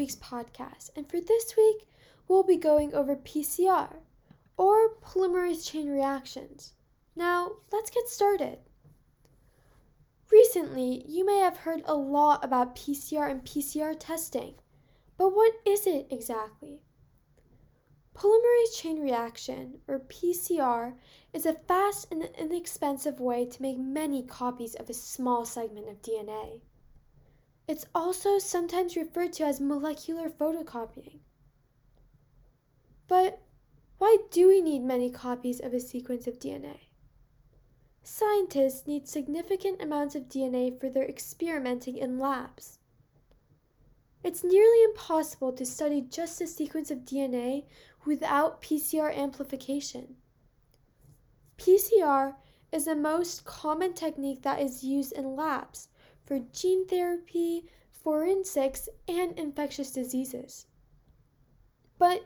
week's podcast, and for this week, we'll be going over PCR, or polymerase chain reactions. Now, let's get started. Recently, you may have heard a lot about PCR and PCR testing, but what is it exactly? Polymerase chain reaction, or PCR, is a fast and inexpensive way to make many copies of a small segment of DNA. It's also sometimes referred to as molecular photocopying. But why do we need many copies of a sequence of DNA? Scientists need significant amounts of DNA for their experimenting in labs. It's nearly impossible to study just a sequence of DNA without PCR amplification. PCR is the most common technique that is used in labs for gene therapy, forensics, and infectious diseases. But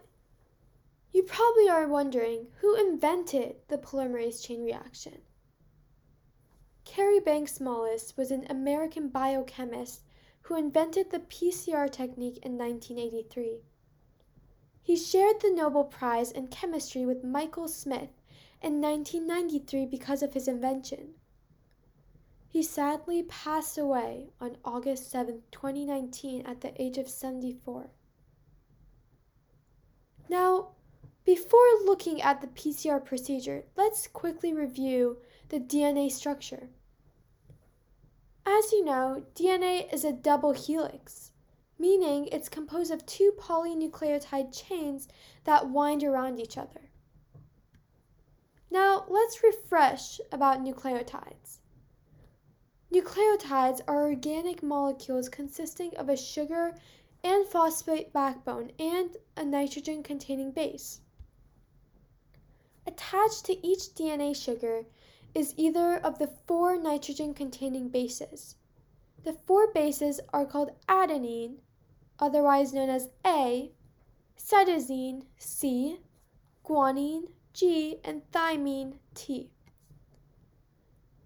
you probably are wondering who invented the polymerase chain reaction. Kary Banks Mullis was an American biochemist who invented the PCR technique in 1983. He shared the Nobel Prize in Chemistry with Michael Smith in 1993 because of his invention. He sadly passed away on August 7, 2019, at the age of 74. Now, before looking at the PCR procedure, let's quickly review the DNA structure. As you know, DNA is a double helix meaning it's composed of two polynucleotide chains that wind around each other. Now, let's refresh about nucleotides. Nucleotides are organic molecules consisting of a sugar and phosphate backbone and a nitrogen containing base. Attached to each DNA sugar is either of the four nitrogen containing bases. The four bases are called adenine, otherwise known as A, cytosine C, guanine G, and thymine T.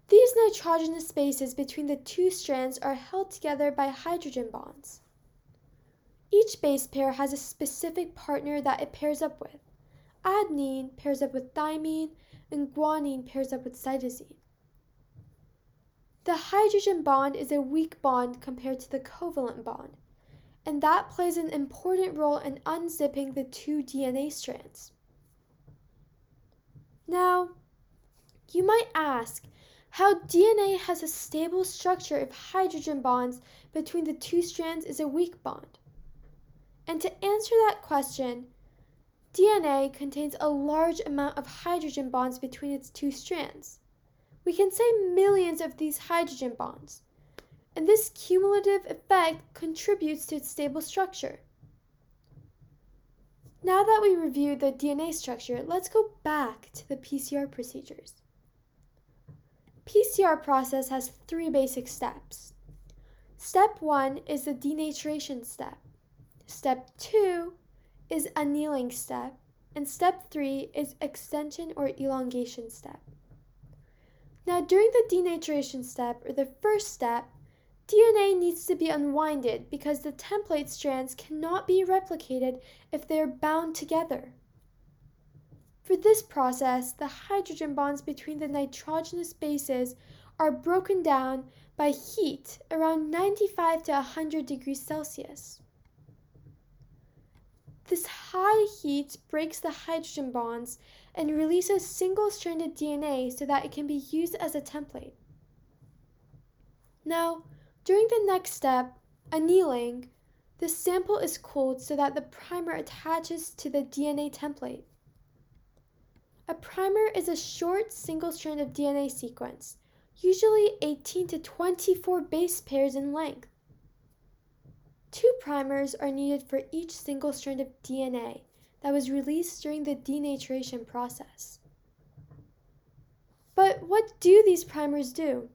These nitrogenous bases between the two strands are held together by hydrogen bonds. Each base pair has a specific partner that it pairs up with. Adenine pairs up with thymine, and guanine pairs up with cytosine. The hydrogen bond is a weak bond compared to the covalent bond, and that plays an important role in unzipping the two DNA strands. Now, you might ask how DNA has a stable structure if hydrogen bonds between the two strands is a weak bond. And to answer that question, DNA contains a large amount of hydrogen bonds between its two strands. We can say millions of these hydrogen bonds and this cumulative effect contributes to its stable structure. Now that we reviewed the DNA structure, let's go back to the PCR procedures. PCR process has three basic steps. Step 1 is the denaturation step. Step 2 is annealing step, and step 3 is extension or elongation step. Now, during the denaturation step, or the first step, DNA needs to be unwinded because the template strands cannot be replicated if they are bound together. For this process, the hydrogen bonds between the nitrogenous bases are broken down by heat around 95 to 100 degrees Celsius. This high heat breaks the hydrogen bonds and releases single stranded DNA so that it can be used as a template. Now, during the next step, annealing, the sample is cooled so that the primer attaches to the DNA template. A primer is a short single strand of DNA sequence, usually 18 to 24 base pairs in length. Two primers are needed for each single strand of DNA that was released during the denaturation process. But what do these primers do?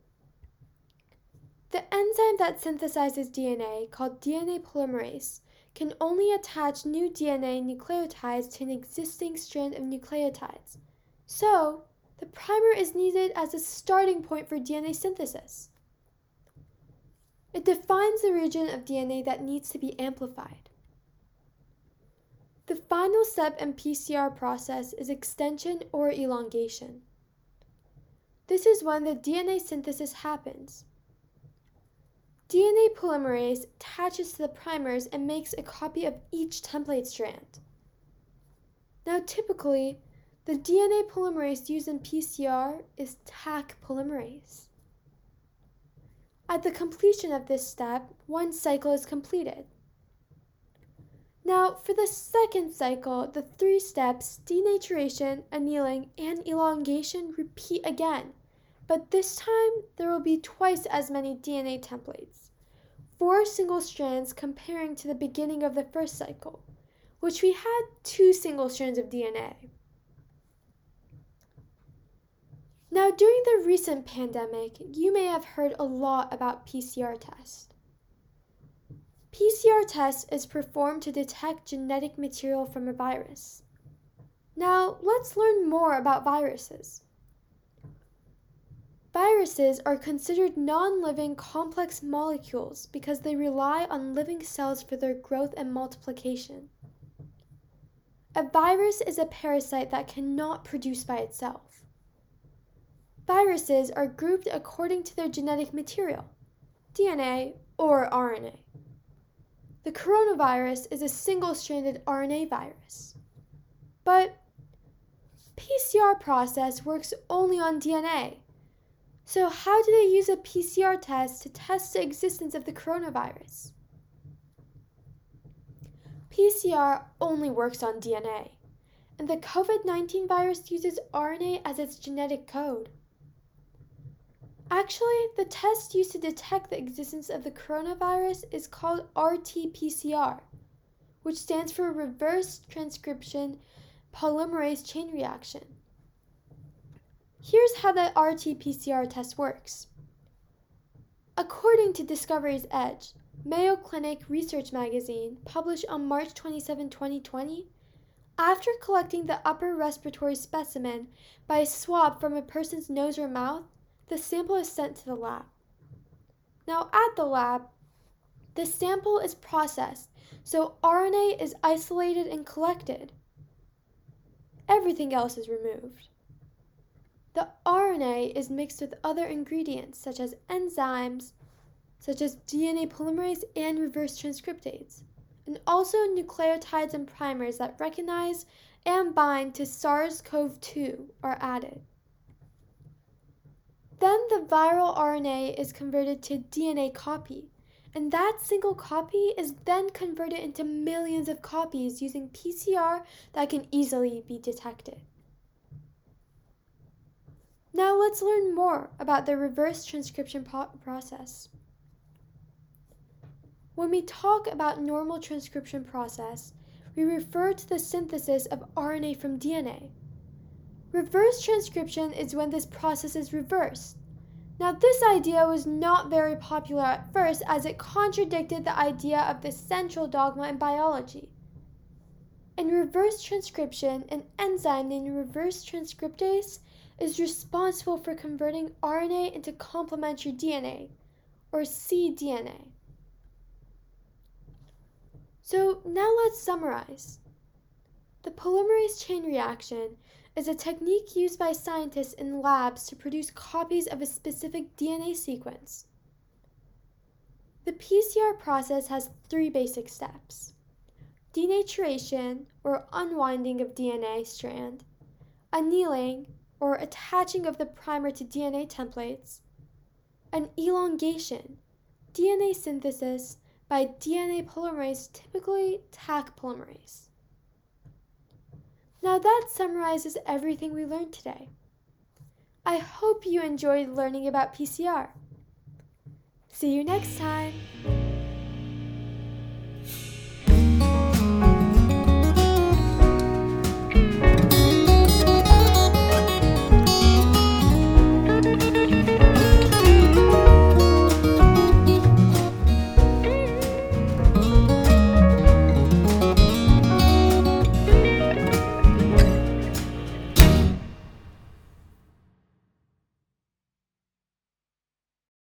The enzyme that synthesizes DNA, called DNA polymerase, can only attach new DNA nucleotides to an existing strand of nucleotides. So, the primer is needed as a starting point for DNA synthesis. It defines the region of DNA that needs to be amplified. The final step in PCR process is extension or elongation. This is when the DNA synthesis happens. DNA polymerase attaches to the primers and makes a copy of each template strand. Now, typically, the DNA polymerase used in PCR is Taq polymerase. At the completion of this step, one cycle is completed. Now, for the second cycle, the three steps denaturation, annealing, and elongation repeat again, but this time there will be twice as many DNA templates. Four single strands comparing to the beginning of the first cycle, which we had two single strands of DNA. Now, during the recent pandemic, you may have heard a lot about PCR test. PCR test is performed to detect genetic material from a virus. Now, let's learn more about viruses. Viruses are considered non living complex molecules because they rely on living cells for their growth and multiplication. A virus is a parasite that cannot produce by itself. Viruses are grouped according to their genetic material, DNA or RNA. The coronavirus is a single stranded RNA virus. But PCR process works only on DNA. So how do they use a PCR test to test the existence of the coronavirus? PCR only works on DNA, and the COVID 19 virus uses RNA as its genetic code. Actually, the test used to detect the existence of the coronavirus is called RT PCR, which stands for Reverse Transcription Polymerase Chain Reaction. Here's how the RT PCR test works. According to Discovery's Edge, Mayo Clinic Research Magazine, published on March 27, 2020, after collecting the upper respiratory specimen by a swab from a person's nose or mouth, the sample is sent to the lab. Now, at the lab, the sample is processed, so RNA is isolated and collected. Everything else is removed. The RNA is mixed with other ingredients such as enzymes, such as DNA polymerase and reverse transcriptase, and also nucleotides and primers that recognize and bind to SARS CoV 2 are added. Then the viral RNA is converted to DNA copy, and that single copy is then converted into millions of copies using PCR that can easily be detected. Now let's learn more about the reverse transcription pro- process. When we talk about normal transcription process, we refer to the synthesis of RNA from DNA. Reverse transcription is when this process is reversed. Now, this idea was not very popular at first as it contradicted the idea of the central dogma in biology. In reverse transcription, an enzyme named reverse transcriptase is responsible for converting RNA into complementary DNA, or cDNA. So now let's summarize. The polymerase chain reaction is a technique used by scientists in labs to produce copies of a specific DNA sequence. The PCR process has three basic steps denaturation, or unwinding of DNA strand, annealing, or attaching of the primer to DNA templates, and elongation, DNA synthesis by DNA polymerase, typically Taq polymerase. Now that summarizes everything we learned today. I hope you enjoyed learning about PCR. See you next time.